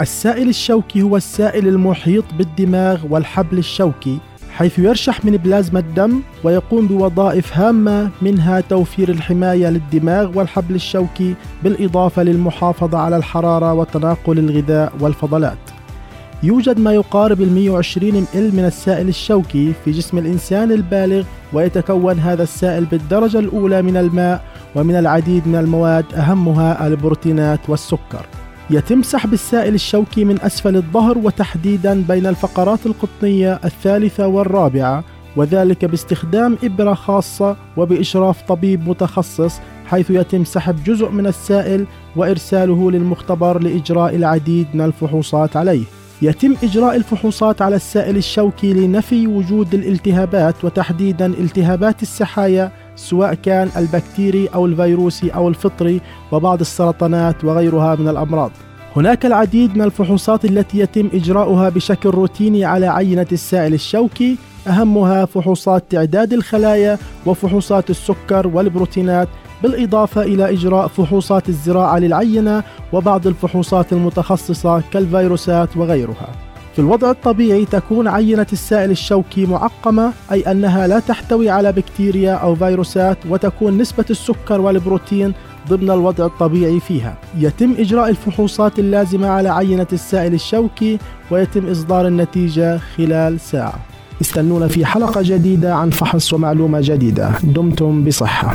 السائل الشوكي هو السائل المحيط بالدماغ والحبل الشوكي حيث يرشح من بلازما الدم ويقوم بوظائف هامة منها توفير الحماية للدماغ والحبل الشوكي بالإضافة للمحافظة على الحرارة وتناقل الغذاء والفضلات. يوجد ما يقارب ال 120 مل من السائل الشوكي في جسم الإنسان البالغ ويتكون هذا السائل بالدرجة الأولى من الماء ومن العديد من المواد أهمها البروتينات والسكر. يتم سحب السائل الشوكي من أسفل الظهر وتحديدا بين الفقرات القطنية الثالثة والرابعة وذلك باستخدام إبرة خاصة وبإشراف طبيب متخصص حيث يتم سحب جزء من السائل وإرساله للمختبر لإجراء العديد من الفحوصات عليه. يتم إجراء الفحوصات على السائل الشوكي لنفي وجود الالتهابات وتحديدا التهابات السحايا سواء كان البكتيري أو الفيروسي أو الفطري وبعض السرطانات وغيرها من الأمراض. هناك العديد من الفحوصات التي يتم إجراؤها بشكل روتيني على عينة السائل الشوكي أهمها فحوصات تعداد الخلايا وفحوصات السكر والبروتينات بالإضافة إلى إجراء فحوصات الزراعة للعينة وبعض الفحوصات المتخصصة كالفيروسات وغيرها. في الوضع الطبيعي تكون عينة السائل الشوكي معقمة أي أنها لا تحتوي على بكتيريا أو فيروسات وتكون نسبة السكر والبروتين ضمن الوضع الطبيعي فيها. يتم إجراء الفحوصات اللازمة على عينة السائل الشوكي ويتم إصدار النتيجة خلال ساعة. استنونا في حلقة جديدة عن فحص ومعلومة جديدة. دمتم بصحة.